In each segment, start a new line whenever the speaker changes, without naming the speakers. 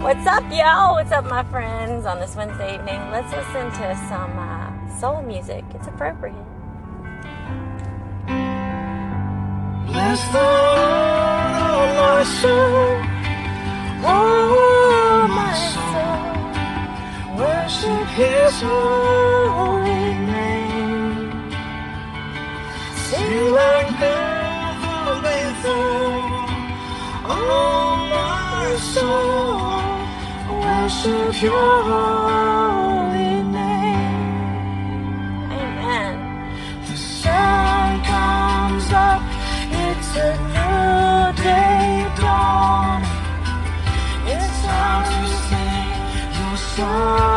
What's up, y'all? What's up, my friends? On this Wednesday evening, let's listen to some uh, soul music. It's appropriate.
Bless the Lord, oh my soul, oh my soul, worship His holy name. Sing like never before, oh worship Your holy name.
Amen.
The sun comes up, it's a new day dawn. It's time to sing your song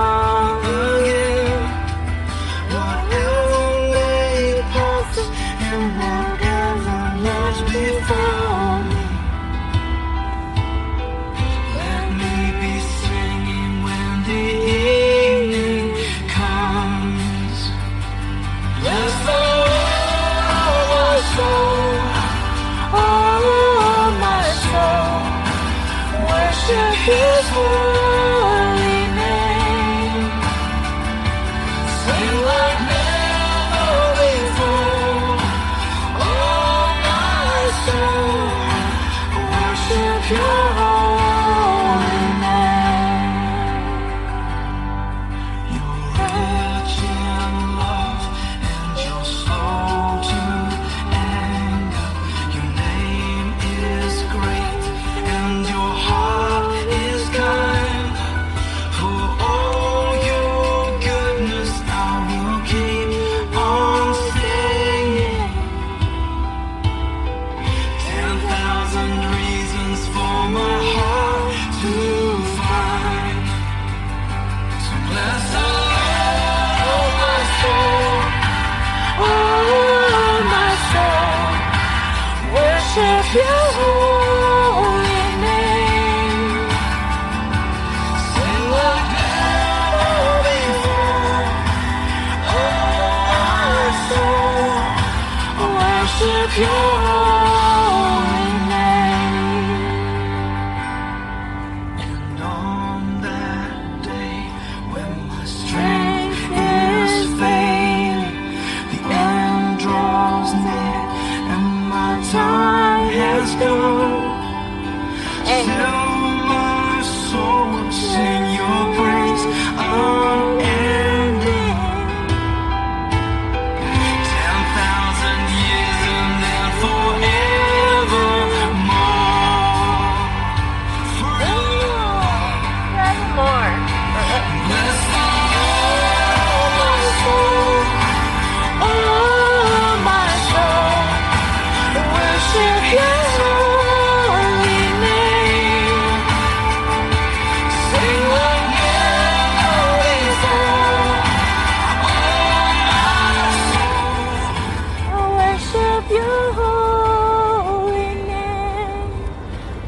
His holy time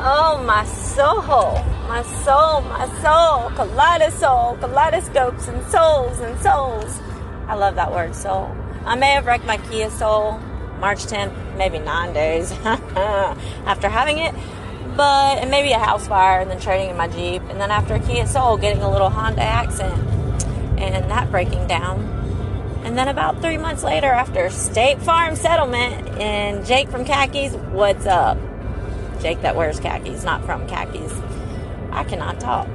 Oh, my soul, my soul,
my soul, kaleidoscope, kaleidoscopes and souls and souls. I love that word, soul. I may have wrecked my Kia Soul March 10th, maybe nine days after having it, but and maybe a house fire and then trading in my Jeep, and then after a Kia Soul, getting a little Hyundai Accent and that breaking down. And then about three months later, after State Farm settlement, and Jake from Khakis, what's up? Jake that wears khakis, not from khakis. I cannot talk.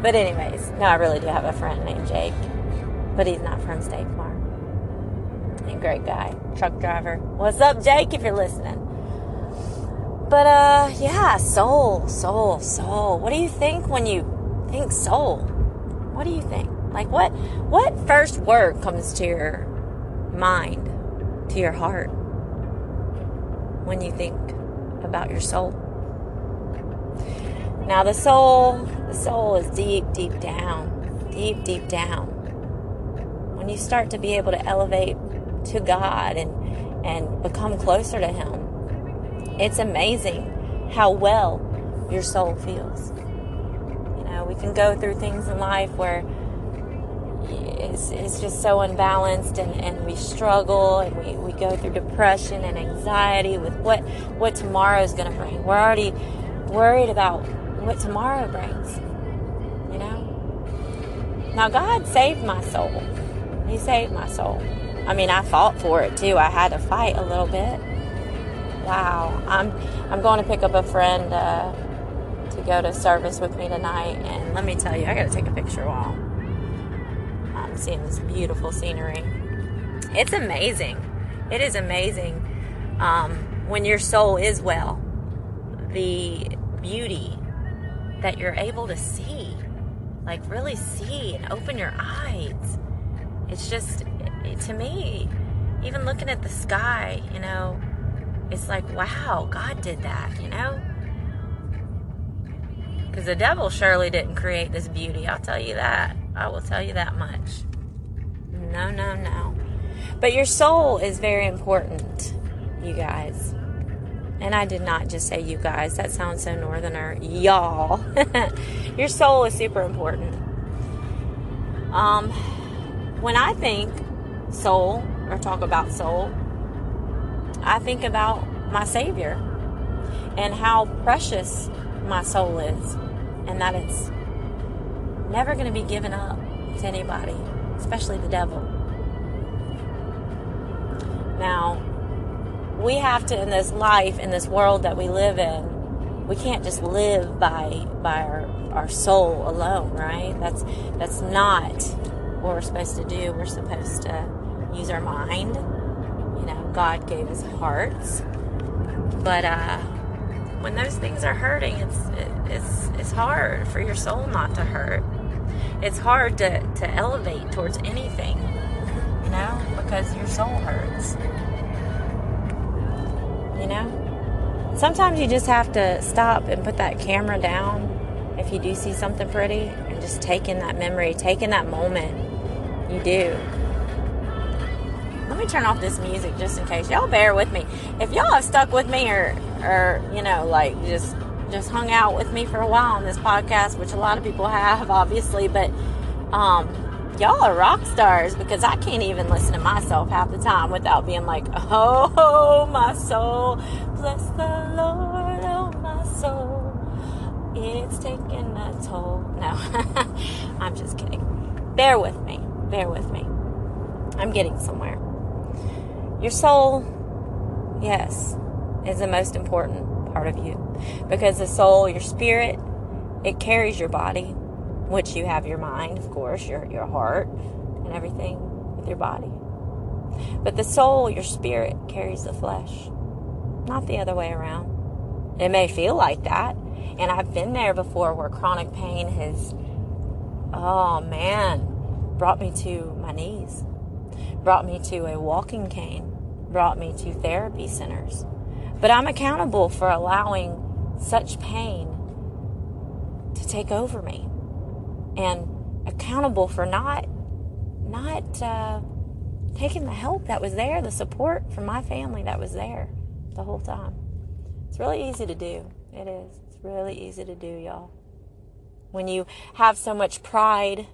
But anyways, no, I really do have a friend named Jake, but he's not from State Farm. And great guy, truck driver. What's up, Jake? If you're listening. But uh, yeah, soul, soul, soul. What do you think when you think soul? What do you think? Like what? What first word comes to your mind, to your heart, when you think about your soul? Now the soul, the soul is deep, deep down, deep, deep down. When you start to be able to elevate to God and and become closer to Him, it's amazing how well your soul feels. You know, we can go through things in life where it's, it's just so unbalanced and, and we struggle and we, we go through depression and anxiety with what, what tomorrow is going to bring. We're already worried about what tomorrow brings. You know? Now, God saved my soul. He saved my soul. I mean, I fought for it too. I had to fight a little bit. Wow. I'm I'm going to pick up a friend uh, to go to service with me tonight, and let me tell you, I got to take a picture while I'm seeing this beautiful scenery. It's amazing. It is amazing um, when your soul is well. The beauty that you're able to see, like really see and open your eyes. It's just, to me, even looking at the sky, you know, it's like, wow, God did that, you know? Because the devil surely didn't create this beauty. I'll tell you that. I will tell you that much. No, no, no. But your soul is very important, you guys. And I did not just say you guys. That sounds so northerner. Y'all. your soul is super important. Um, when I think soul or talk about soul, I think about my Savior and how precious my soul is, and that it's never going to be given up to anybody, especially the devil. Now, we have to, in this life, in this world that we live in, we can't just live by by our, our soul alone, right? That's that's not what we're supposed to do. We're supposed to use our mind. You know, God gave us hearts, but uh, when those things are hurting, it's it, it's it's hard for your soul not to hurt. It's hard to to elevate towards anything, you know, because your soul hurts. Know, sometimes you just have to stop and put that camera down if you do see something pretty, and just take in that memory, take in that moment. You do let me turn off this music just in case. Y'all bear with me. If y'all have stuck with me or or you know, like just just hung out with me for a while on this podcast, which a lot of people have, obviously, but um y'all are rock stars because I can't even listen to myself half the time without being like, oh my soul, bless the Lord, oh my soul. It's taking a toll. No, I'm just kidding. Bear with me. Bear with me. I'm getting somewhere. Your soul, yes, is the most important part of you. Because the soul, your spirit, it carries your body, which you have your mind, of course, your, your heart, and everything with your body. But the soul, your spirit, carries the flesh, not the other way around. It may feel like that. And I've been there before where chronic pain has, oh man, brought me to my knees, brought me to a walking cane brought me to therapy centers. But I'm accountable for allowing such pain to take over me and accountable for not not uh, taking the help that was there, the support from my family that was there the whole time. It's really easy to do. It is. It's really easy to do, y'all. When you have so much pride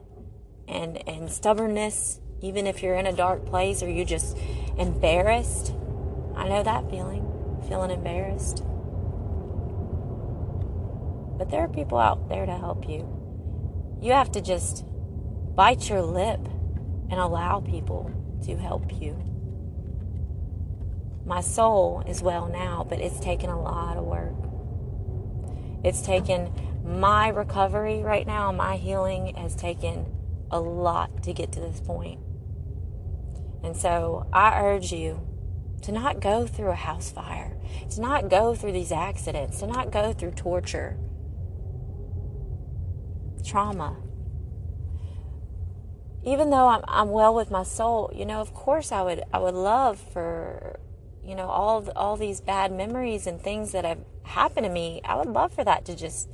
and and stubbornness, even if you're in a dark place or you just embarrassed. I know that feeling, feeling embarrassed. But there are people out there to help you. You have to just bite your lip and allow people to help you. My soul is well now, but it's taken a lot of work. It's taken my recovery right now, my healing has taken a lot to get to this point. And so I urge you to not go through a house fire, to not go through these accidents, to not go through torture, trauma. Even though I'm, I'm well with my soul, you know, of course I would I would love for you know all all these bad memories and things that have happened to me. I would love for that to just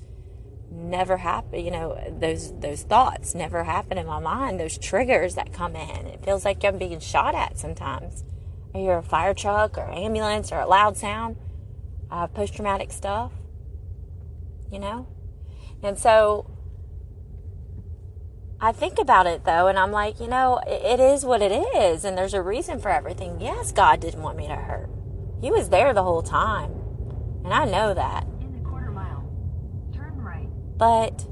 never happen you know those those thoughts never happen in my mind those triggers that come in it feels like i'm being shot at sometimes i hear a fire truck or ambulance or a loud sound i have post-traumatic stuff you know and so i think about it though and i'm like you know it, is what it is and there's a reason for everything. Yes god didn't want me to hurt. He was there the whole time and i know that. But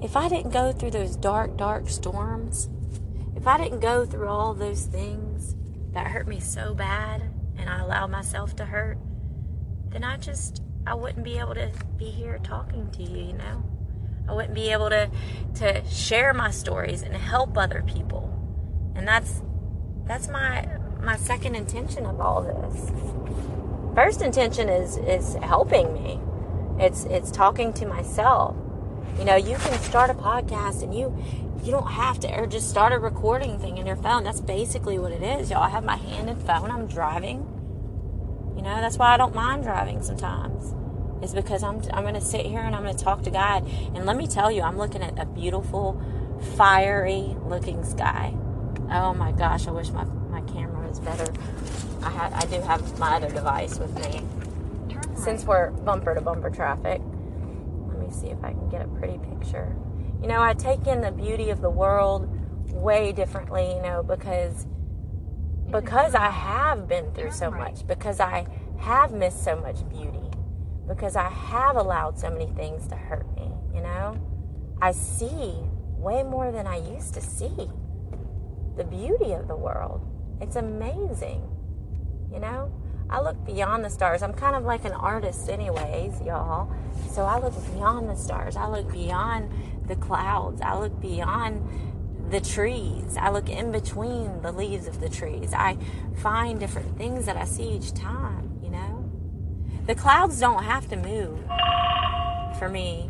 if I didn't go through those dark, dark storms, if I didn't go through all those things that hurt me so bad and I allowed myself to hurt, then I just, I wouldn't be able to be here talking to you, you know? I wouldn't be able to, to share my stories and help other people. And that's, that's my, my second intention of all this. First intention is, is helping me. It's, it's talking to myself. You know, you can start a podcast and you you don't have to or just start a recording thing in your phone. That's basically what it is. Y'all I have my hand and phone. I'm driving. You know, that's why I don't mind driving sometimes. Is because I'm I'm going to sit here and I'm going to talk to God. And let me tell you, I'm looking at a beautiful fiery looking sky. Oh my gosh, I wish my my camera was better. I had I do have my other device with me. Since we're bumper to bumper traffic, let me see if I can get a pretty picture. You know, I take in the beauty of the world way differently, you know, because because I have been through so much, because I have missed so much beauty, because I have allowed so many things to hurt me, you know? I see way more than I used to see. The beauty of the world. It's amazing. You know? I look beyond the stars. I'm kind of like an artist, anyways, y'all. So I look beyond the stars. I look beyond the clouds. I look beyond the trees. I look in between the leaves of the trees. I find different things that I see each time? The clouds don't have to move for me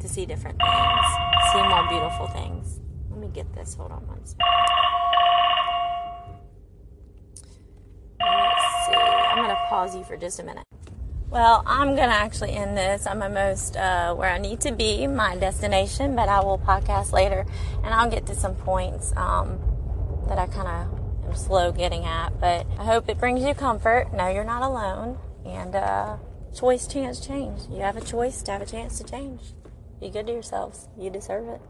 to see different things, see more beautiful things. Let me get this. Hold on one second. Let's see. I'm going to pause you for just a minute. Well, I'm going to actually end this. I'm almost uh, where I need to be, my destination, but I will podcast later and I'll get to some points um, that I kind of am slow getting at. But I hope it brings you comfort. No, you're not alone. And uh, choice, chance, change. You have a choice to have a chance to change. Be good to yourselves. You deserve it.